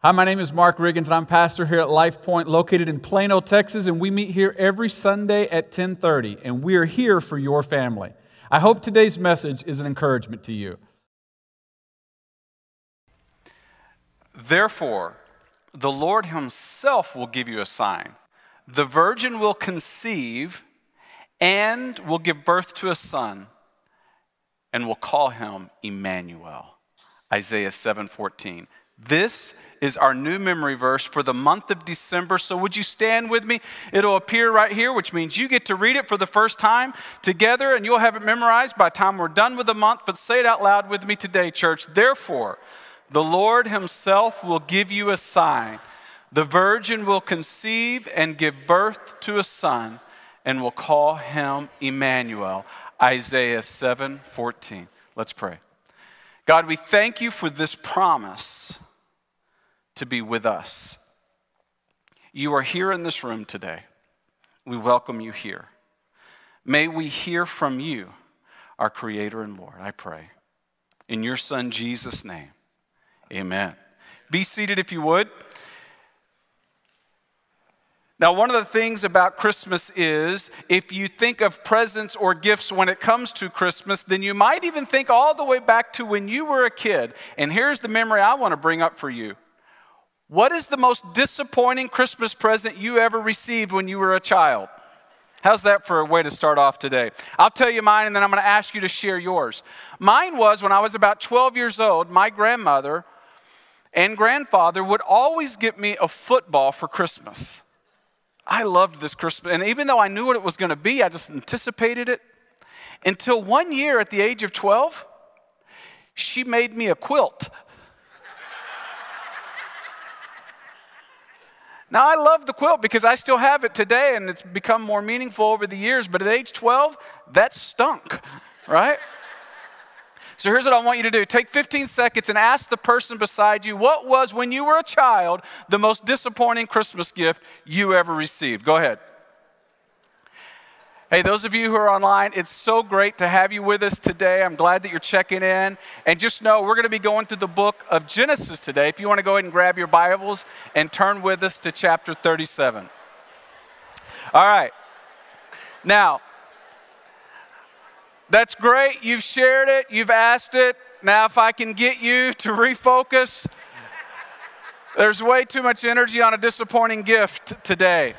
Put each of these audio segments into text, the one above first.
Hi, my name is Mark Riggins, and I'm pastor here at Life Point, located in Plano, Texas, and we meet here every Sunday at 10:30, and we are here for your family. I hope today's message is an encouragement to you. Therefore, the Lord Himself will give you a sign. The virgin will conceive and will give birth to a son, and will call him Emmanuel. Isaiah 7:14. This is our new memory verse for the month of December. So, would you stand with me? It'll appear right here, which means you get to read it for the first time together and you'll have it memorized by the time we're done with the month. But say it out loud with me today, church. Therefore, the Lord Himself will give you a sign. The virgin will conceive and give birth to a son and will call him Emmanuel. Isaiah 7 14. Let's pray. God, we thank you for this promise to be with us. You are here in this room today. We welcome you here. May we hear from you, our Creator and Lord, I pray. In your Son, Jesus' name, amen. Be seated if you would. Now, one of the things about Christmas is if you think of presents or gifts when it comes to Christmas, then you might even think all the way back to when you were a kid. And here's the memory I want to bring up for you what is the most disappointing Christmas present you ever received when you were a child? How's that for a way to start off today? I'll tell you mine and then I'm going to ask you to share yours. Mine was when I was about 12 years old, my grandmother and grandfather would always get me a football for Christmas. I loved this Christmas, and even though I knew what it was going to be, I just anticipated it. Until one year at the age of 12, she made me a quilt. Now, I love the quilt because I still have it today and it's become more meaningful over the years, but at age 12, that stunk, right? So here's what I want you to do take 15 seconds and ask the person beside you what was, when you were a child, the most disappointing Christmas gift you ever received. Go ahead. Hey, those of you who are online, it's so great to have you with us today. I'm glad that you're checking in. And just know we're going to be going through the book of Genesis today. If you want to go ahead and grab your Bibles and turn with us to chapter 37. All right. Now, that's great. You've shared it, you've asked it. Now, if I can get you to refocus, there's way too much energy on a disappointing gift today.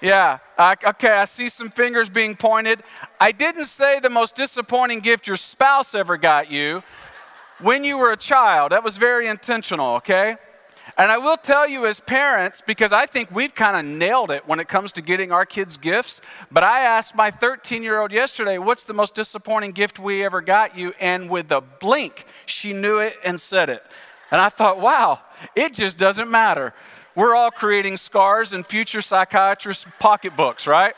Yeah, I, okay, I see some fingers being pointed. I didn't say the most disappointing gift your spouse ever got you when you were a child. That was very intentional, okay? And I will tell you as parents, because I think we've kind of nailed it when it comes to getting our kids gifts. But I asked my 13 year old yesterday, What's the most disappointing gift we ever got you? And with a blink, she knew it and said it. And I thought, Wow, it just doesn't matter. We're all creating scars in future psychiatrists' pocketbooks, right?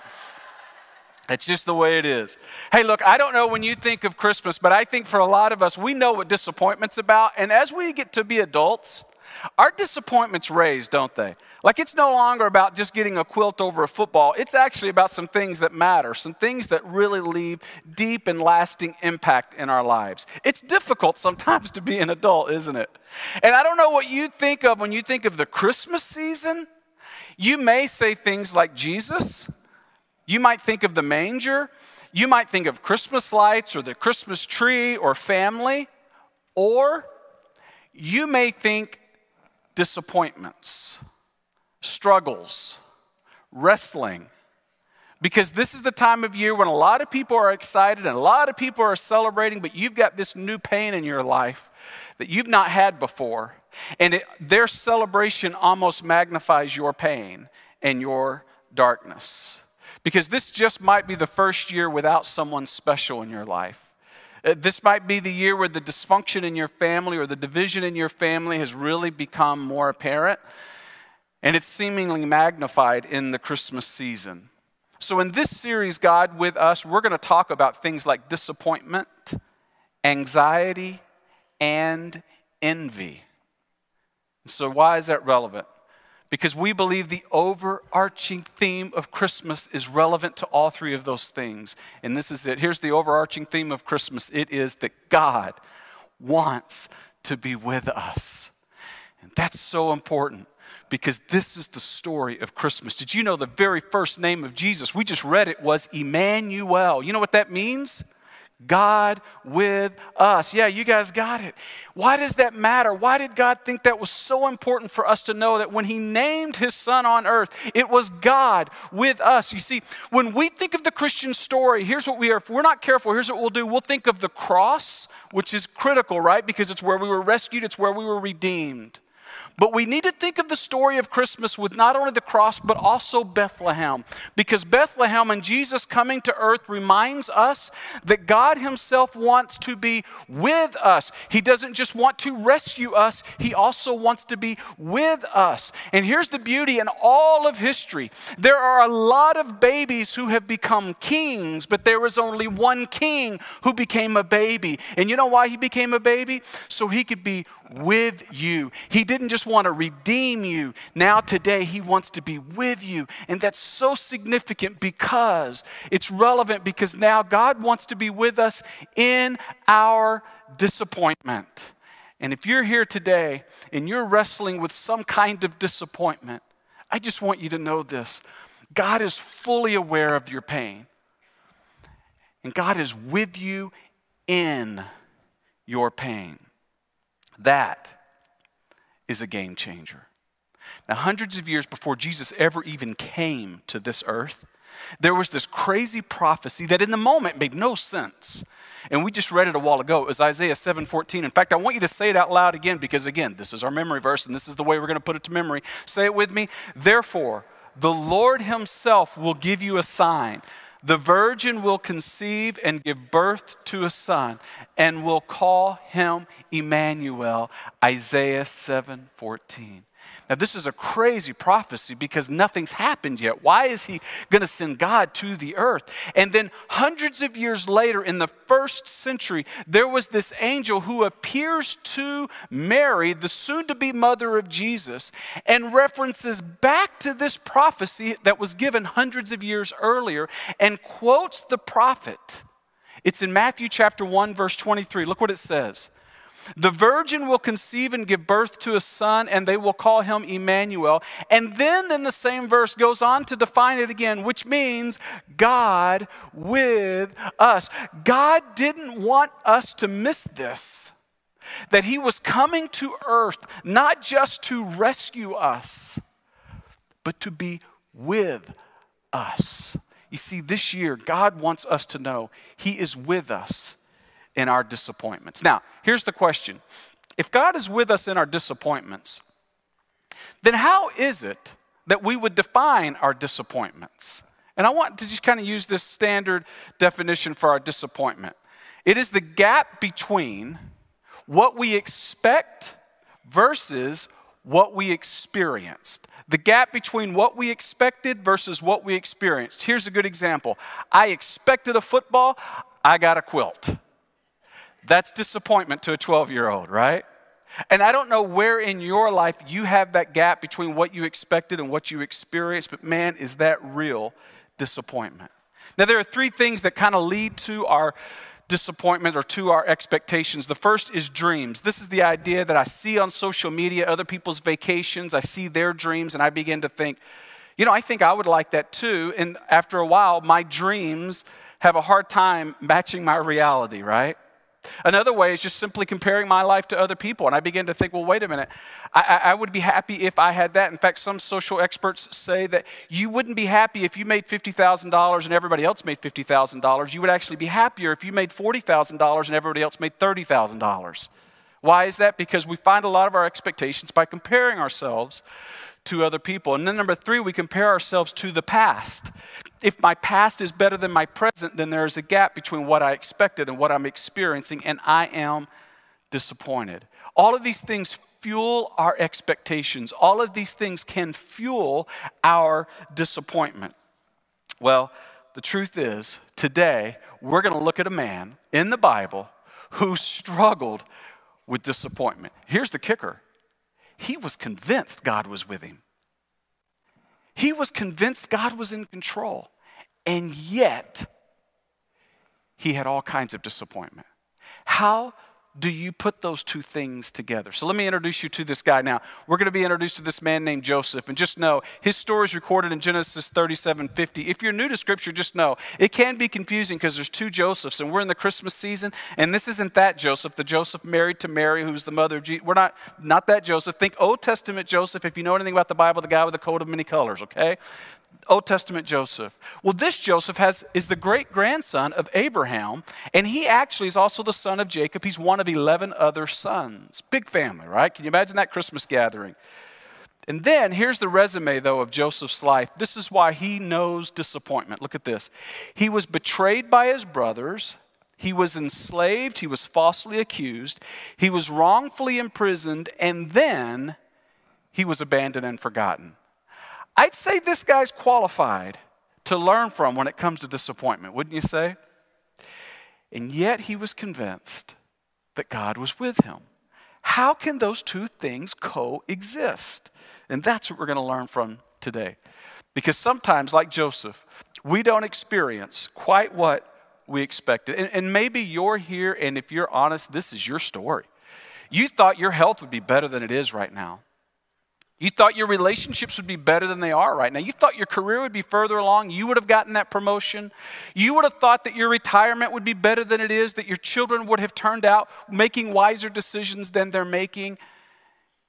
It's just the way it is. Hey, look, I don't know when you think of Christmas, but I think for a lot of us, we know what disappointment's about. And as we get to be adults, our disappointments raise, don't they? Like it's no longer about just getting a quilt over a football. It's actually about some things that matter, some things that really leave deep and lasting impact in our lives. It's difficult sometimes to be an adult, isn't it? And I don't know what you think of when you think of the Christmas season. You may say things like Jesus. You might think of the manger. You might think of Christmas lights or the Christmas tree or family. Or you may think disappointments struggles, wrestling. Because this is the time of year when a lot of people are excited and a lot of people are celebrating, but you've got this new pain in your life that you've not had before. And it, their celebration almost magnifies your pain and your darkness. Because this just might be the first year without someone special in your life. Uh, this might be the year where the dysfunction in your family or the division in your family has really become more apparent. And it's seemingly magnified in the Christmas season. So, in this series, God with us, we're going to talk about things like disappointment, anxiety, and envy. So, why is that relevant? Because we believe the overarching theme of Christmas is relevant to all three of those things. And this is it. Here's the overarching theme of Christmas it is that God wants to be with us. And that's so important because this is the story of Christmas. Did you know the very first name of Jesus? We just read it was Emmanuel. You know what that means? God with us. Yeah, you guys got it. Why does that matter? Why did God think that was so important for us to know that when He named His Son on earth, it was God with us? You see, when we think of the Christian story, here's what we are. If we're not careful, here's what we'll do. We'll think of the cross, which is critical, right? Because it's where we were rescued, it's where we were redeemed. But we need to think of the story of Christmas with not only the cross, but also Bethlehem. Because Bethlehem and Jesus coming to earth reminds us that God Himself wants to be with us. He doesn't just want to rescue us, He also wants to be with us. And here's the beauty in all of history there are a lot of babies who have become kings, but there was only one king who became a baby. And you know why he became a baby? So he could be with you. He didn't just want to redeem you. Now, today, He wants to be with you. And that's so significant because it's relevant because now God wants to be with us in our disappointment. And if you're here today and you're wrestling with some kind of disappointment, I just want you to know this God is fully aware of your pain, and God is with you in your pain. That is a game changer. Now, hundreds of years before Jesus ever even came to this earth, there was this crazy prophecy that in the moment made no sense. And we just read it a while ago. It was Isaiah 7:14. In fact, I want you to say it out loud again because again, this is our memory verse and this is the way we're going to put it to memory. Say it with me. Therefore, the Lord himself will give you a sign. The virgin will conceive and give birth to a son and will call him Emmanuel. Isaiah 7:14. Now, this is a crazy prophecy because nothing's happened yet. Why is he going to send God to the earth? And then, hundreds of years later, in the first century, there was this angel who appears to Mary, the soon to be mother of Jesus, and references back to this prophecy that was given hundreds of years earlier and quotes the prophet. It's in Matthew chapter 1, verse 23. Look what it says. The virgin will conceive and give birth to a son, and they will call him Emmanuel. And then in the same verse goes on to define it again, which means God with us. God didn't want us to miss this that he was coming to earth not just to rescue us, but to be with us. You see, this year, God wants us to know he is with us in our disappointments. Now, here's the question if God is with us in our disappointments, then how is it that we would define our disappointments? And I want to just kind of use this standard definition for our disappointment it is the gap between what we expect versus what we experienced. The gap between what we expected versus what we experienced. Here's a good example I expected a football, I got a quilt. That's disappointment to a 12 year old, right? And I don't know where in your life you have that gap between what you expected and what you experienced, but man, is that real disappointment. Now, there are three things that kind of lead to our disappointment or to our expectations. The first is dreams. This is the idea that I see on social media other people's vacations, I see their dreams, and I begin to think, you know, I think I would like that too. And after a while, my dreams have a hard time matching my reality, right? Another way is just simply comparing my life to other people. And I begin to think, well, wait a minute. I, I, would be happy if I had that. In fact, some social experts say that you wouldn't be happy if you made $50,000 and everybody else made $50,000. You would actually be happier if you made $40,000 and everybody else made $30,000. Why is that? Because we find a lot of our expectations by comparing ourselves to other people. And then number three, we compare ourselves to the past. If my past is better than my present, then there is a gap between what I expected and what I'm experiencing, and I am disappointed. All of these things fuel our expectations. All of these things can fuel our disappointment. Well, the truth is, today we're going to look at a man in the Bible who struggled with disappointment. Here's the kicker he was convinced God was with him. He was convinced God was in control. And yet, he had all kinds of disappointment. How do you put those two things together? So let me introduce you to this guy now. We're going to be introduced to this man named Joseph. And just know his story is recorded in Genesis 37 50. If you're new to Scripture, just know it can be confusing because there's two Josephs, and we're in the Christmas season, and this isn't that Joseph, the Joseph married to Mary, who's the mother of Jesus. We're not, not that Joseph. Think Old Testament Joseph, if you know anything about the Bible, the guy with the coat of many colors, okay? Old Testament Joseph. Well, this Joseph has, is the great grandson of Abraham, and he actually is also the son of Jacob. He's one of 11 other sons. Big family, right? Can you imagine that Christmas gathering? And then here's the resume, though, of Joseph's life. This is why he knows disappointment. Look at this. He was betrayed by his brothers. He was enslaved. He was falsely accused. He was wrongfully imprisoned. And then he was abandoned and forgotten. I'd say this guy's qualified to learn from when it comes to disappointment, wouldn't you say? And yet he was convinced that God was with him. How can those two things coexist? And that's what we're going to learn from today. Because sometimes, like Joseph, we don't experience quite what we expected. And, and, maybe you're here, and if you're honest, this is your story. You thought your health would be better than it is right now. You thought your relationships would be better than they are right now. You thought your career would be further along. You would have gotten that promotion. You would have thought that your retirement would be better than it is, that your children would have turned out making wiser decisions than they're making.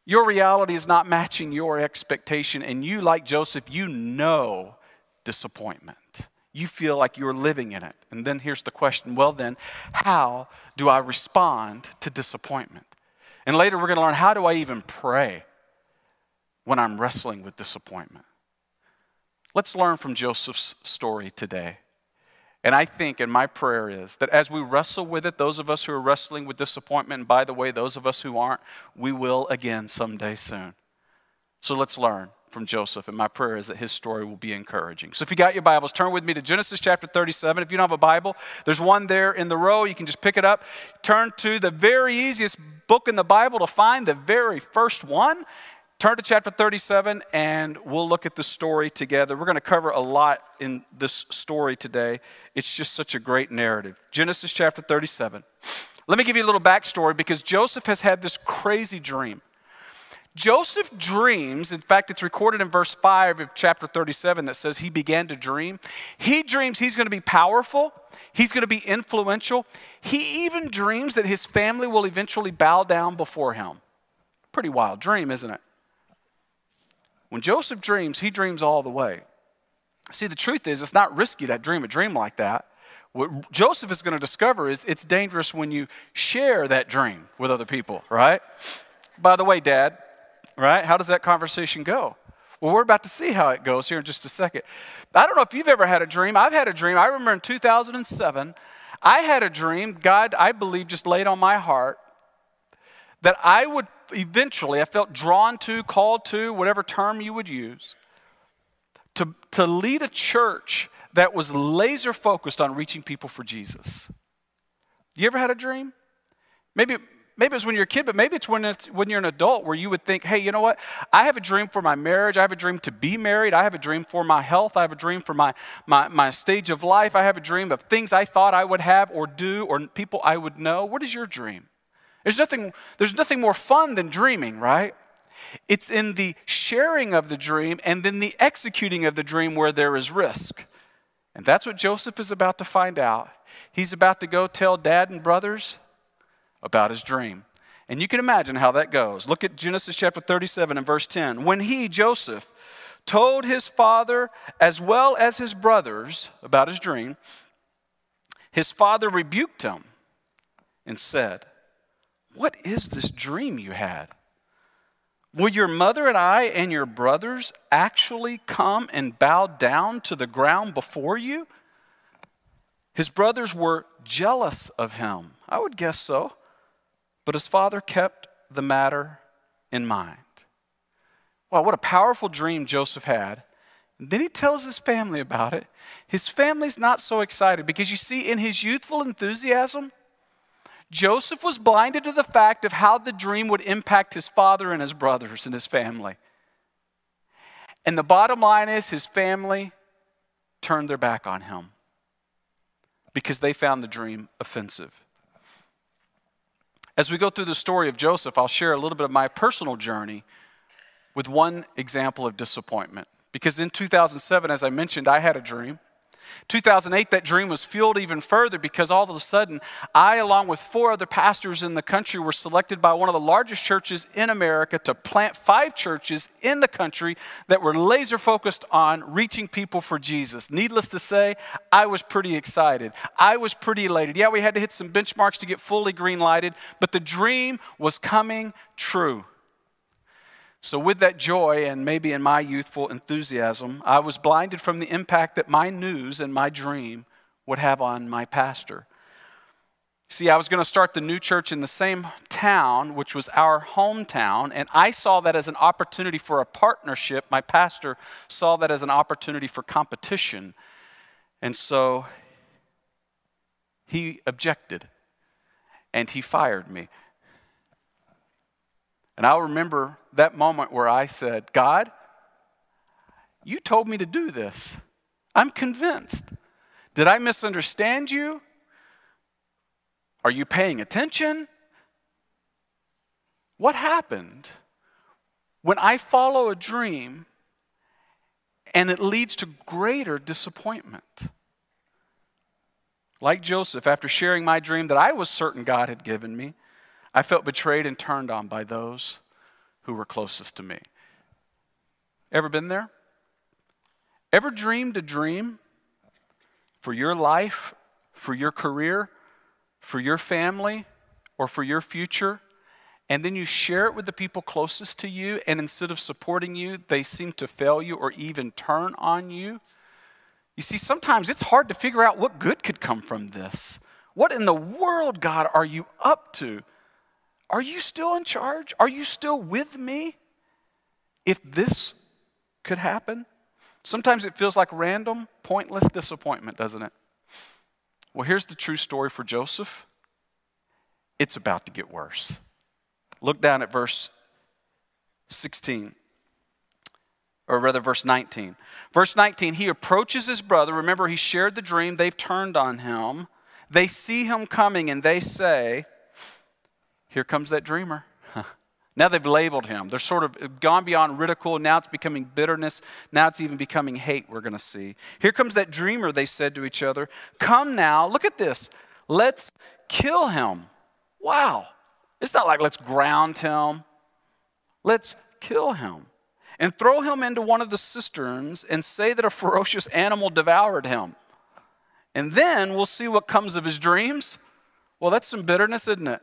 Your reality is not matching your expectation, and you, like Joseph, you know disappointment. You feel like you're living in it. And then here's the question well, then, how do I respond to disappointment? And later we're going to learn how do I even pray when I'm wrestling with disappointment. Let's learn from Joseph's story today. And I think, and my prayer is that as we wrestle with it, those of us who are wrestling with disappointment, and by the way, those of us who aren't, we will again someday soon. So let's learn from Joseph, and my prayer is that his story will be encouraging. So if you got your Bibles, turn with me to Genesis chapter 37. If you don't have a Bible, there's one there in the row. You can just pick it up. Turn to the very easiest book in the Bible to find, the very first one, Turn to chapter 37 and we'll look at the story together. We're going to cover a lot in this story today. It's just such a great narrative. Genesis chapter 37. Let me give you a little backstory because Joseph has had this crazy dream. Joseph dreams, in fact, it's recorded in verse 5 of chapter 37 that says he began to dream. He dreams he's going to be powerful, he's going to be influential. He even dreams that his family will eventually bow down before him. Pretty wild dream, isn't it? When Joseph dreams, he dreams all the way. See, the truth is, it's not risky to dream a dream like that. What Joseph is going to discover is it's dangerous when you share that dream with other people, right? By the way, Dad, right? How does that conversation go? Well, we're about to see how it goes here in just a second. I don't know if you've ever had a dream. I've had a dream. I remember in 2007, I had a dream. God, I believe, just laid on my heart that I would eventually, I felt drawn to, called to, whatever term you would use, to, to lead a church that was laser focused on reaching people for Jesus. You ever had a dream? Maybe, maybe it was when you're a kid, but maybe it's when, it's when you're an adult where you would think, hey, you know what? I have a dream for my marriage. I have a dream to be married. I have a dream for my health. I have a dream for my, my, my stage of life. I have a dream of things I thought I would have or do or people I would know. What is your dream? There's nothing, there's nothing more fun than dreaming, right? It's in the sharing of the dream and then the executing of the dream where there is risk. And that's what Joseph is about to find out. He's about to go tell dad and brothers about his dream. And you can imagine how that goes. Look at Genesis chapter 37 and verse 10. When he, Joseph, told his father as well as his brothers about his dream, his father rebuked him and said, what is this dream you had? Will your mother and I and your brothers actually come and bow down to the ground before you? His brothers were jealous of him. I would guess so. But his father kept the matter in mind. Wow, what a powerful dream Joseph had. And then he tells his family about it. His family's not so excited because you see, in his youthful enthusiasm, Joseph was blinded to the fact of how the dream would impact his father and his brothers and his family. And the bottom line is his family turned their back on him because they found the dream offensive. As we go through the story of Joseph, I'll share a little bit of my personal journey with one example of disappointment. Because in 2007, as I mentioned, I had a dream. 2008, that dream was fueled even further because all of a sudden, I, along with four other pastors in the country, were selected by one of the largest churches in America to plant five churches in the country that were laser focused on reaching people for Jesus. Needless to say, I was pretty excited. I was pretty elated. Yeah, we had to hit some benchmarks to get fully green lighted, but the dream was coming true. So, with that joy and maybe in my youthful enthusiasm, I was blinded from the impact that my news and my dream would have on my pastor. See, I was going to start the new church in the same town, which was our hometown, and I saw that as an opportunity for a partnership. My pastor saw that as an opportunity for competition. And so he objected and he fired me. And I'll remember that moment where I said, God, you told me to do this. I'm convinced. Did I misunderstand you? Are you paying attention? What happened when I follow a dream and it leads to greater disappointment? Like Joseph, after sharing my dream that I was certain God had given me, I felt betrayed and turned on by those who were closest to me. Ever been there? Ever dreamed a dream for your life, for your career, for your family, or for your future? And then you share it with the people closest to you, and instead of supporting you, they seem to fail you or even turn on you. You see, sometimes it's hard to figure out what good could come from this. What in the world, God, are you up to? Are you still in charge? Are you still with me? If this could happen, sometimes it feels like random, pointless disappointment, doesn't it? Well, here's the true story for Joseph it's about to get worse. Look down at verse 16, or rather, verse 19. Verse 19, he approaches his brother. Remember, he shared the dream, they've turned on him. They see him coming and they say, here comes that dreamer. now they've labeled him. They're sort of gone beyond ridicule. Now it's becoming bitterness. Now it's even becoming hate, we're going to see. Here comes that dreamer, they said to each other. Come now, look at this. Let's kill him. Wow. It's not like let's ground him. Let's kill him and throw him into one of the cisterns and say that a ferocious animal devoured him. And then we'll see what comes of his dreams. Well, that's some bitterness, isn't it?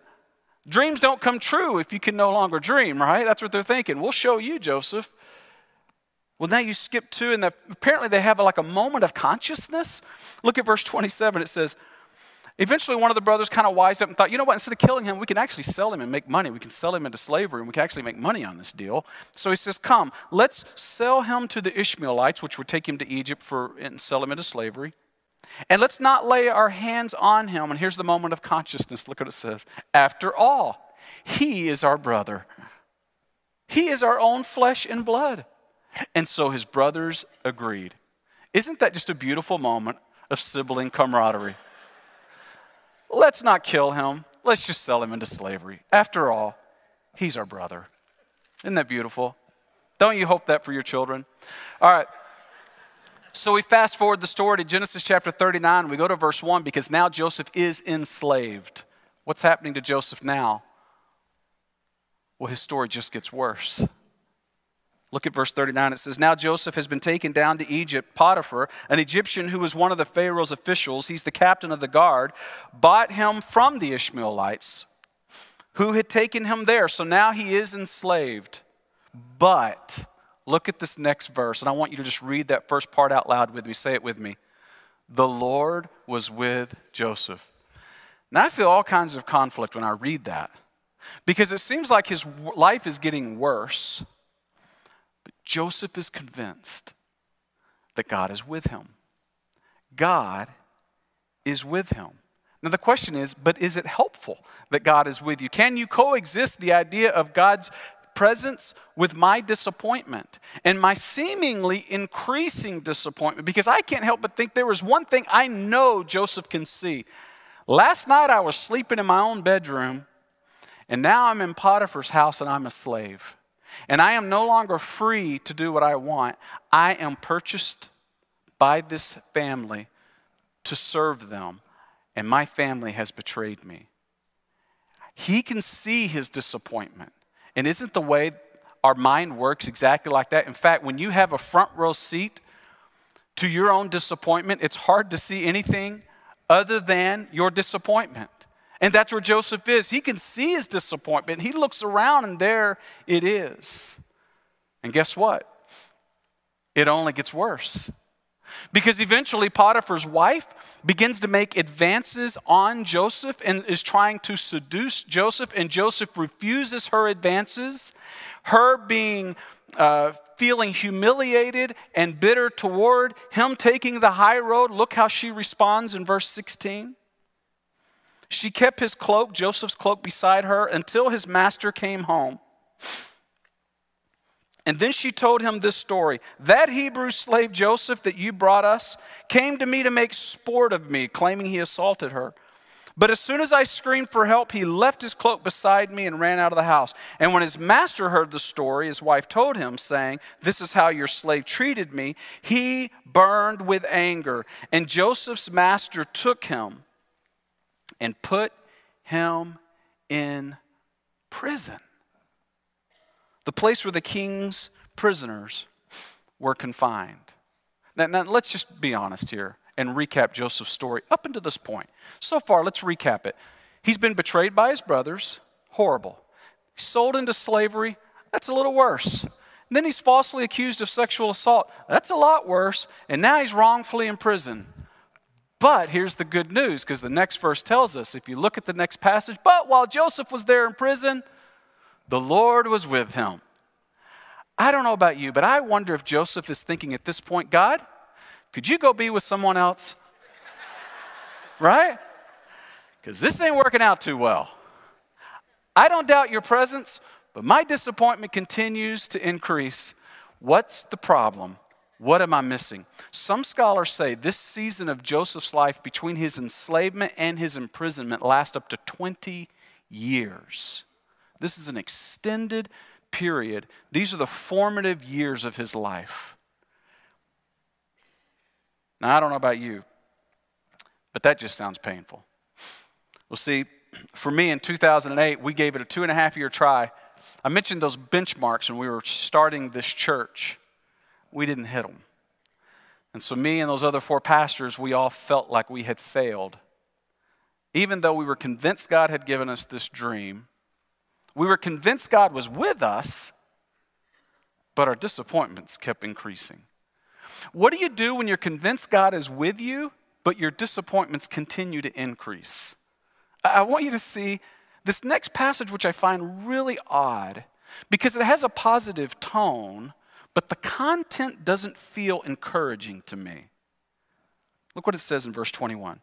Dreams don't come true if you can no longer dream, right? That's what they're thinking. We'll show you, Joseph. Well, now you skip two, and the, apparently they have like a moment of consciousness. Look at verse 27. It says, Eventually, one of the brothers kind of wised up and thought, you know what, instead of killing him, we can actually sell him and make money. We can sell him into slavery and we can actually make money on this deal. So he says, come, let's sell him to the Ishmaelites, which would take him to Egypt for, and sell him into slavery. And let's not lay our hands on him. And here's the moment of consciousness. Look what it says. After all, he is our brother, he is our own flesh and blood. And so his brothers agreed. Isn't that just a beautiful moment of sibling camaraderie? Let's not kill him. Let's just sell him into slavery. After all, he's our brother. Isn't that beautiful? Don't you hope that for your children? All right. So we fast forward the story to Genesis chapter 39. We go to verse 1 because now Joseph is enslaved. What's happening to Joseph now? Well, his story just gets worse. Look at verse 39. It says, Now Joseph has been taken down to Egypt. Potiphar, an Egyptian who was one of the Pharaoh's officials, he's the captain of the guard, bought him from the Ishmaelites who had taken him there. So now he is enslaved. But Look at this next verse, and I want you to just read that first part out loud with me. Say it with me. The Lord was with Joseph. Now, I feel all kinds of conflict when I read that because it seems like his life is getting worse, but Joseph is convinced that God is with him. God is with him. Now, the question is, but is it helpful that God is with you? Can you coexist the idea of God's presence with my disappointment and my seemingly increasing disappointment because I can't help but think there was one thing I know Joseph can see. Last night I was sleeping in my own bedroom And now I'm in Potiphar's house and I'm a slave. And I am no longer free to do what I want. I am purchased by this family to serve them, and my family has betrayed me. He can see his disappointment. And isn't the way our mind works exactly like that? In fact, when you have a front row seat to your own disappointment, it's hard to see anything other than your disappointment. And that's where Joseph is. He can see his disappointment. He looks around, and there it is. And guess what? It only gets worse. Because eventually Potiphar's wife begins to make advances on Joseph and is trying to seduce Joseph, and Joseph refuses her advances. Her being uh, feeling humiliated and bitter toward him taking the high road. Look how she responds in verse 16. She kept his cloak, Joseph's cloak, beside her until his master came home. And then she told him this story That Hebrew slave Joseph that you brought us came to me to make sport of me, claiming he assaulted her. But as soon as I screamed for help, he left his cloak beside me and ran out of the house. And when his master heard the story, his wife told him, saying, This is how your slave treated me, he burned with anger. And Joseph's master took him and put him in prison the place where the king's prisoners were confined. Now, now, let's just be honest here and recap Joseph's story up until this point. So far, let's recap it. He's been betrayed by his brothers, horrible. Sold into slavery, that's a little worse. And then he's falsely accused of sexual assault, that's a lot worse. And now he's wrongfully in prison. But here's the good news because the next verse tells us if you look at the next passage, but while Joseph was there in prison, the Lord was with him. I don't know about you, but I wonder if Joseph is thinking at this point, God, could you go be with someone else? right? Because this ain't working out too well. I don't doubt your presence, but my disappointment continues to increase. What's the problem? What am I missing? Some scholars say this season of Joseph's life between his enslavement and his imprisonment lasts up to 20 years. This is an extended period. These are the formative years of his life. Now, I don't know about you, but that just sounds painful. Well, see, for me in 2008, we gave it a two and a half year try. I mentioned those benchmarks when we were starting this church. We didn't hit them. And so, me and those other four pastors, we all felt like we had failed. Even though we were convinced God had given us this dream, we were convinced God was with us, but our disappointments kept increasing. What do you do when you're convinced God is with you, but your disappointments continue to increase? I want you to see this next passage, which I find really odd because it has a positive tone, but the content doesn't feel encouraging to me. Look what it says in verse 21.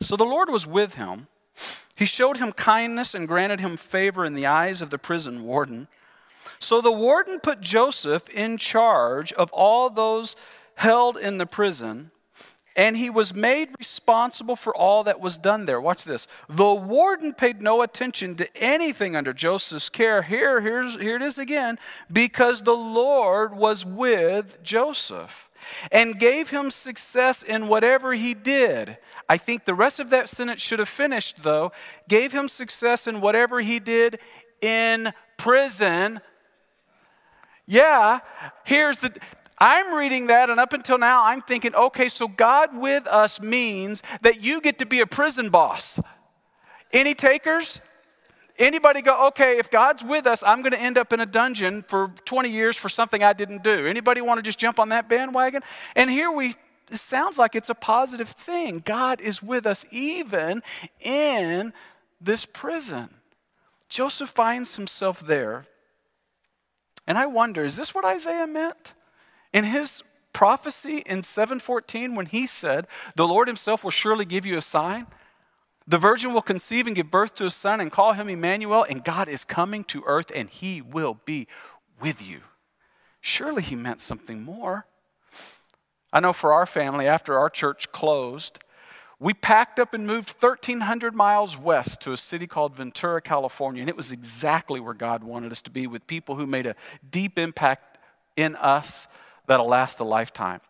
So the Lord was with him he showed him kindness and granted him favor in the eyes of the prison warden. So the warden put Joseph in charge of all those held in the prison, and he was made responsible for all that was done there. Watch this. The warden paid no attention to anything under Joseph's care. Here, here's, here it is again because the Lord was with Joseph and gave him success in whatever he did. I think the rest of that sentence should have finished, though. Gave him success in whatever he did in prison. Yeah, here's the. I'm reading that, and up until now, I'm thinking, okay, so God with us means that you get to be a prison boss. Any takers? Anybody go, okay, if God's with us, I'm going to end up in a dungeon for 20 years for something I didn't do. Anybody want to just jump on that bandwagon? And here we it sounds like it's a positive thing. God is with us even in this prison. Joseph finds himself there. And I wonder, is this what Isaiah meant? In his prophecy in 714 when he said, "The Lord himself will surely give you a sign. The virgin will conceive and give birth to a son and call him Emmanuel, and God is coming to earth and he will be with you." Surely he meant something more. I know for our family, after our church closed, we packed up and moved 1,300 miles west to a city called Ventura, California, and it was exactly where God wanted us to be with people who made a deep impact in us that'll last a lifetime.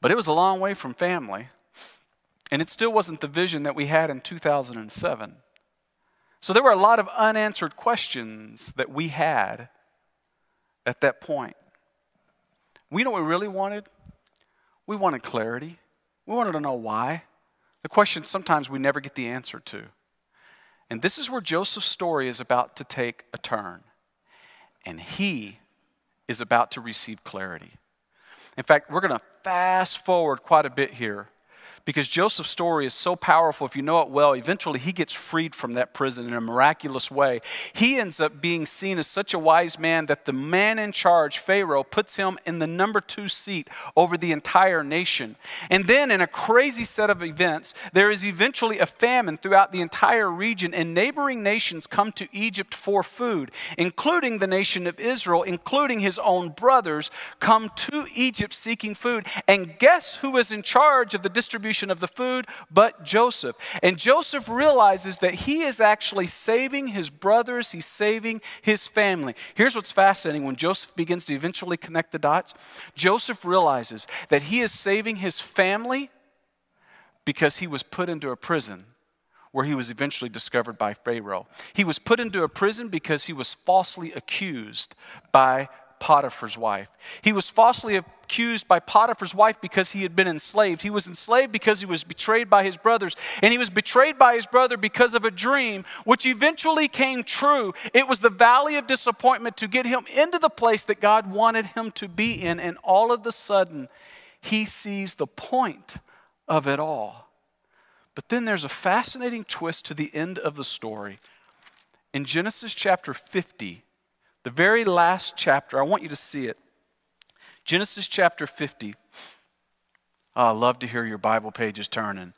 But it was a long way from family, and it still wasn't the vision that we had in 2007. So there were a lot of unanswered questions that we had at that point. We know what we really wanted? We wanted clarity. We wanted to know why. The question sometimes we never get the answer to. And this is where Joseph's story is about to take a turn. And he is about to receive clarity. In fact, we're going to fast forward quite a bit here because Joseph's story is so powerful. If you know it well, eventually he gets freed from that prison in a miraculous way. He ends up being seen as such a wise man that the man in charge, Pharaoh, puts him in the number two seat over the entire nation. And then, in a crazy set of events, there is eventually a famine throughout the entire region, and neighboring nations come to Egypt for food, including the nation of Israel, including his own brothers, come to Egypt seeking food. And guess who is in charge of the distribution? Distribution of the food but Joseph. And Joseph realizes that he is actually saving his brothers, he's saving his family. Here's what's fascinating when Joseph begins to eventually connect the dots Joseph realizes that he is saving his family because he was put into a prison where he was eventually discovered by Pharaoh. He was put into a prison because he was falsely accused by Potiphar's wife. He was falsely accused by Potiphar's wife because he had been enslaved. He was enslaved because he was betrayed by his brothers. And he was betrayed by his brother because of a dream, which eventually came true. It was the valley of disappointment to get him into the place that God wanted him to be in. And all of a sudden, he sees the point of it all. But then there's a fascinating twist to the end of the story. In Genesis chapter 50, the very last chapter, I want you to see it. Genesis chapter 50. Oh, I love to hear your Bible pages turning.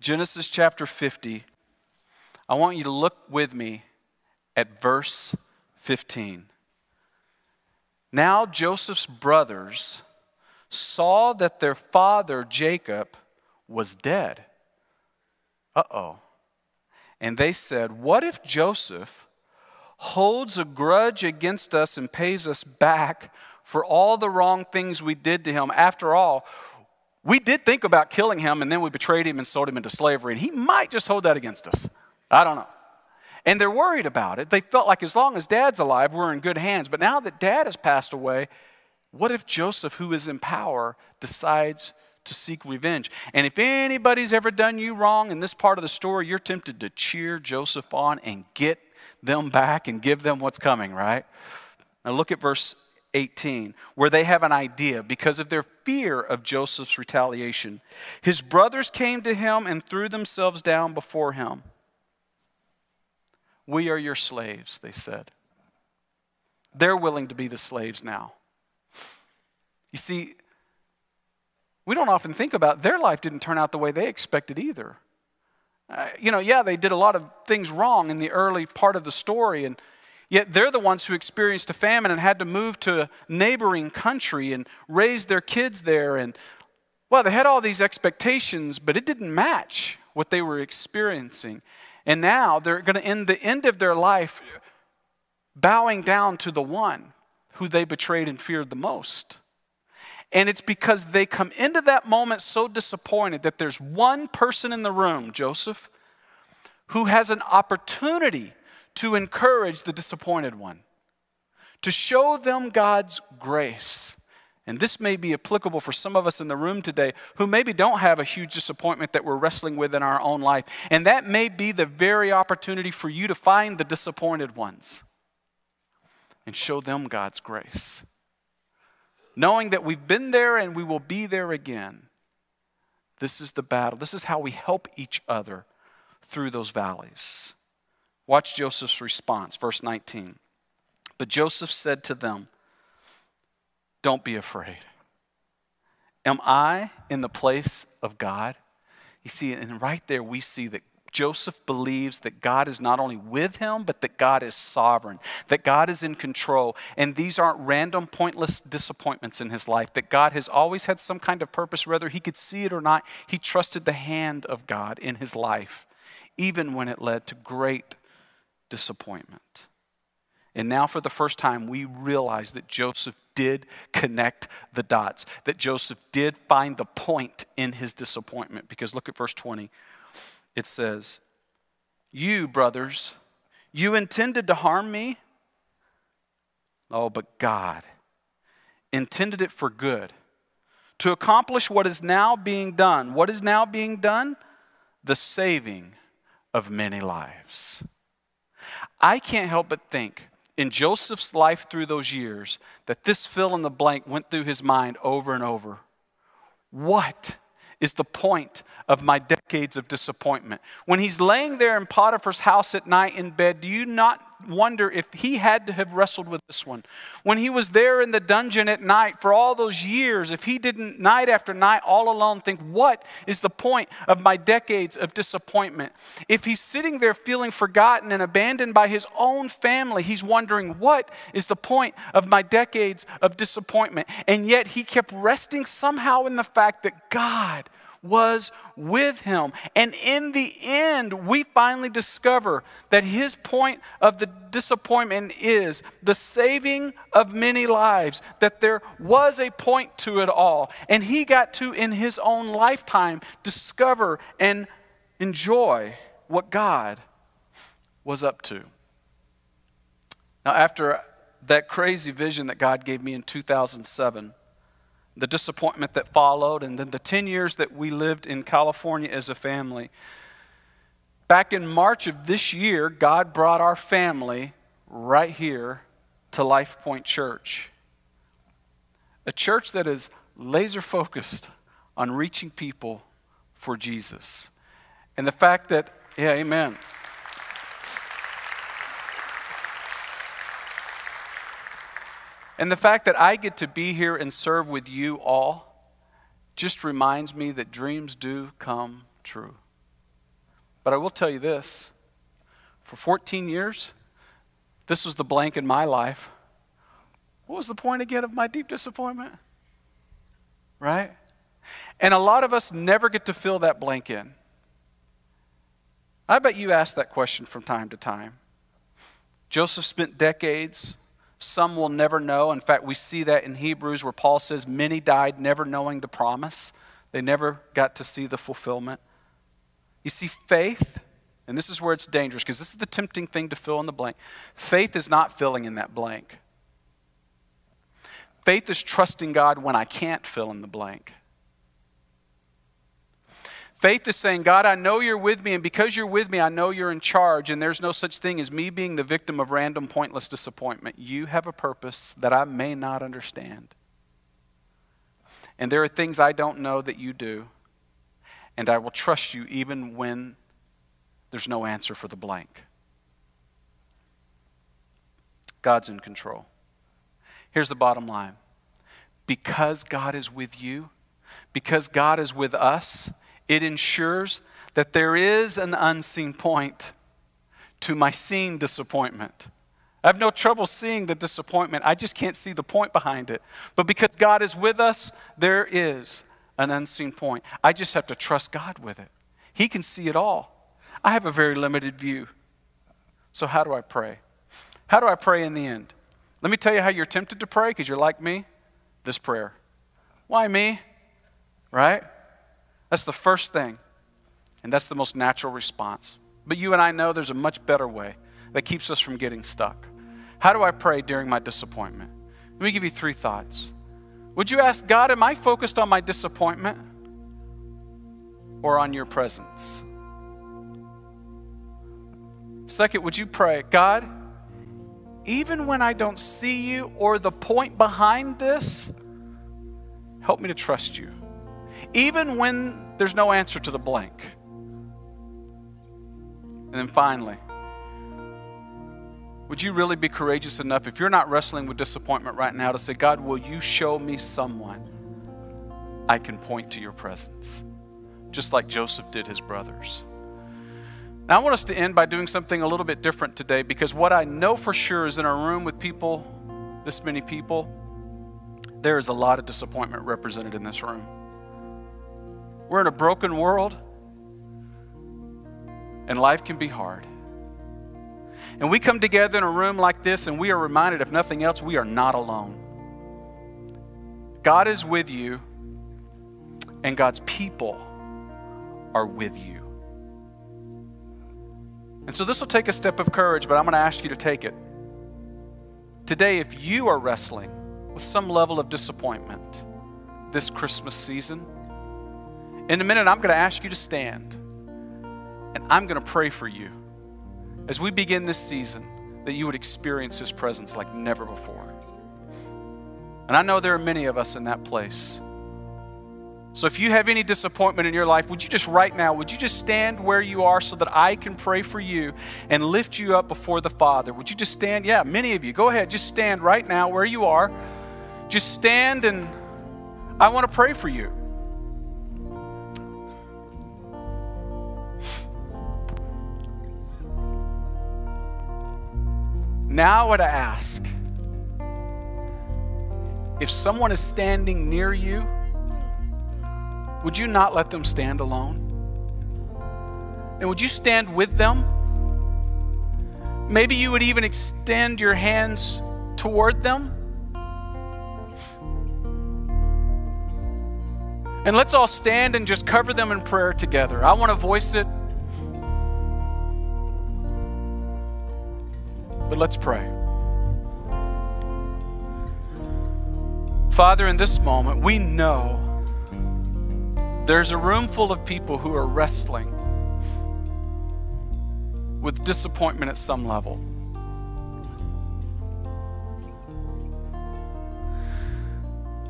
Genesis chapter 50. I want you to look with me at verse 15. Now Joseph's brothers saw that their father Jacob was dead. Uh oh. And they said, What if Joseph holds a grudge against us and pays us back for all the wrong things we did to him. After all, we did think about killing him and then we betrayed him and sold him into slavery, and he might just hold that against us. I don't know. And they're worried about it. They felt like as long as dad's alive, we're in good hands. But now that dad has passed away, what if Joseph, who is in power, decides to seek revenge? And if anybody's ever done you wrong in this part of the story, you're tempted to cheer Joseph on and get them back and give them what's coming, right? Now look at verse 18, where they have an idea because of their fear of Joseph's retaliation. His brothers came to him and threw themselves down before him. We are your slaves, they said. They're willing to be the slaves now. You see, we don't often think about their life didn't turn out the way they expected either. Uh, you know, yeah, they did a lot of things wrong in the early part of the story, and yet they're the ones who experienced a famine and had to move to a neighboring country and raise their kids there. And, well, they had all these expectations, but it didn't match what they were experiencing. And now they're going to end the end of their life bowing down to the one who they betrayed and feared the most. And it's because they come into that moment so disappointed that there's one person in the room, Joseph, who has an opportunity to encourage the disappointed one, to show them God's grace. And this may be applicable for some of us in the room today who maybe don't have a huge disappointment that we're wrestling with in our own life. And that may be the very opportunity for you to find the disappointed ones and show them God's grace knowing that we've been there and we will be there again. This is the battle. This is how we help each other through those valleys. Watch Joseph's response, verse 19. But Joseph said to them, Don't be afraid. Am I in the place of God? You see, and right there we see that Joseph believes that God is not only with him, but that God is sovereign, that God is in control. And these aren't random, pointless disappointments in his life, that God has always had some kind of purpose, whether he could see it or not. He trusted the hand of God in his life, even when it led to great disappointment. And now, for the first time, we realize that Joseph did connect the dots, that Joseph did find the point in his disappointment. Because look at verse 20. It says, You, brothers, you intended to harm me. Oh, but God intended it for good, to accomplish what is now being done. What is now being done? The saving of many lives. I can't help but think in Joseph's life through those years that this fill in the blank went through his mind over and over. What is the point of my decades of disappointment. When he's laying there in Potiphar's house at night in bed, do you not wonder if he had to have wrestled with this one? When he was there in the dungeon at night for all those years, if he didn't night after night all alone think, what is the point of my decades of disappointment? If he's sitting there feeling forgotten and abandoned by his own family, he's wondering, what is the point of my decades of disappointment? And yet he kept resting somehow in the fact that God was with him. And in the end, we finally discover that his point of the disappointment is the saving of many lives, that there was a point to it all. And he got to, in his own lifetime, discover and enjoy what God was up to. Now, after that crazy vision that God gave me in 2007, the disappointment that followed, and then the 10 years that we lived in California as a family. Back in March of this year, God brought our family right here to Life Point Church. A church that is laser focused on reaching people for Jesus. And the fact that, yeah, amen. And the fact that I get to be here and serve with you all just reminds me that dreams do come true. But I will tell you this for 14 years, this was the blank in my life. What was the point again of my deep disappointment? Right? And a lot of us never get to fill that blank in. I bet you ask that question from time to time. Joseph spent decades some will never know. In fact, we see that in Hebrews where Paul says many died never knowing the promise. They never got to see the fulfillment. You see, faith, and this is where it's dangerous because this is the tempting thing to fill in the blank. Faith is not filling in that blank. Faith is trusting God when I can't fill in the blank. Faith is saying, God, I know you're with me, and because you're with me, I know you're in charge, and there's no such thing as me being the victim of random, pointless disappointment. You have a purpose that I may not understand. And there are things I don't know that you do, and I will trust you even when there's no answer for the blank. God's in control. Here's the bottom line because God is with you, because God is with us, it ensures that there is an unseen point to my seen disappointment. I have no trouble seeing the disappointment. I just can't see the point behind it. But because God is with us, there is an unseen point. I just have to trust God with it. He can see it all. I have a very limited view. So, how do I pray? How do I pray in the end? Let me tell you how you're tempted to pray because you're like me. This prayer. Why me? Right? That's the first thing, and that's the most natural response. But you and I know there's a much better way that keeps us from getting stuck. How do I pray during my disappointment? Let me give you three thoughts. Would you ask God, am I focused on my disappointment or on your presence? Second, would you pray, God, even when I don't see you or the point behind this, help me to trust you even when there's no answer to the blank. And then finally, would you really be courageous enough, if you're not wrestling with disappointment right now, to say, God, will you show me someone I can point to your presence? Just like Joseph did his brothers. Now, I want us to end by doing something a little bit different today because what I know for sure is in a room with people, this many people, there is a lot of disappointment represented in this room. We're in a broken world, and life can be hard. And we come together in a room like this, and we are reminded, if nothing else, we are not alone. God is with you, and God's people are with you. And so this will take a step of courage, but I'm going to ask you to take it. Today, if you are wrestling with some level of disappointment this Christmas season, in a minute I'm going to ask you to stand and I'm going to pray for you as we begin this season that you would experience His presence like never before. And I know there are many of us in that place. So if you have any disappointment in your life, would you just right now, would you just stand where you are so that I can pray for you and lift you up before the Father? Would you just stand? Yeah, many of you. Go ahead, just stand right now where you are. Just stand and I want to pray for you. Now, what I ask if someone is standing near you, would you not let them stand alone? And would you stand with them? Maybe you would even extend your hands toward them. And let's all stand and just cover them in prayer together. I want to voice it. But let's pray. Father, in this moment, we know there's a room full of people who are wrestling with disappointment at some level.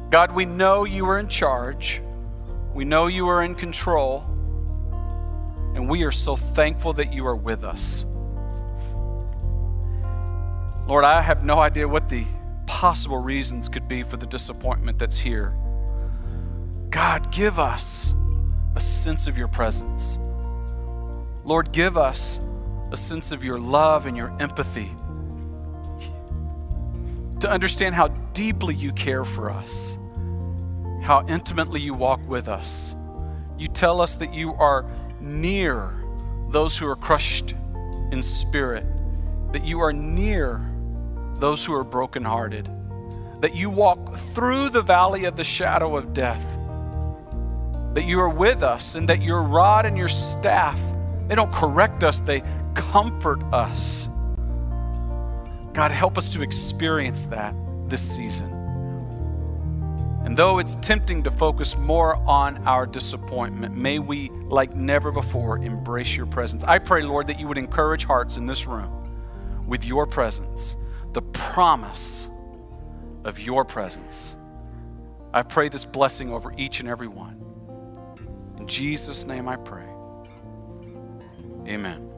God, we know you are in charge. We know you are in control. And we are so thankful that you are with us. Lord, I have no idea what the possible reasons could be for the disappointment that's here. God, give us a sense of your presence. Lord, give us a sense of your love and your empathy. To understand how deeply you care for us, how intimately you walk with us. You tell us that you are near those who are crushed in spirit, that you are near those who are brokenhearted, that you walk through the valley of the shadow of death that you are with us and that your rod and your staff, they don't correct us, they comfort us. God, help us to experience that this season. And though it's tempting to focus more on our disappointment, may we, like never before, embrace your presence. I pray, Lord, that you would encourage hearts in this room with your presence, the promise of your presence. I pray this blessing over each and every one. In Jesus' name I pray. Amen.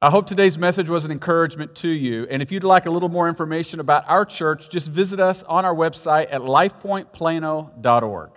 I hope today's message was an encouragement to you. And if you'd like a little more information about our church, just visit us on our website at lifepointplano.org.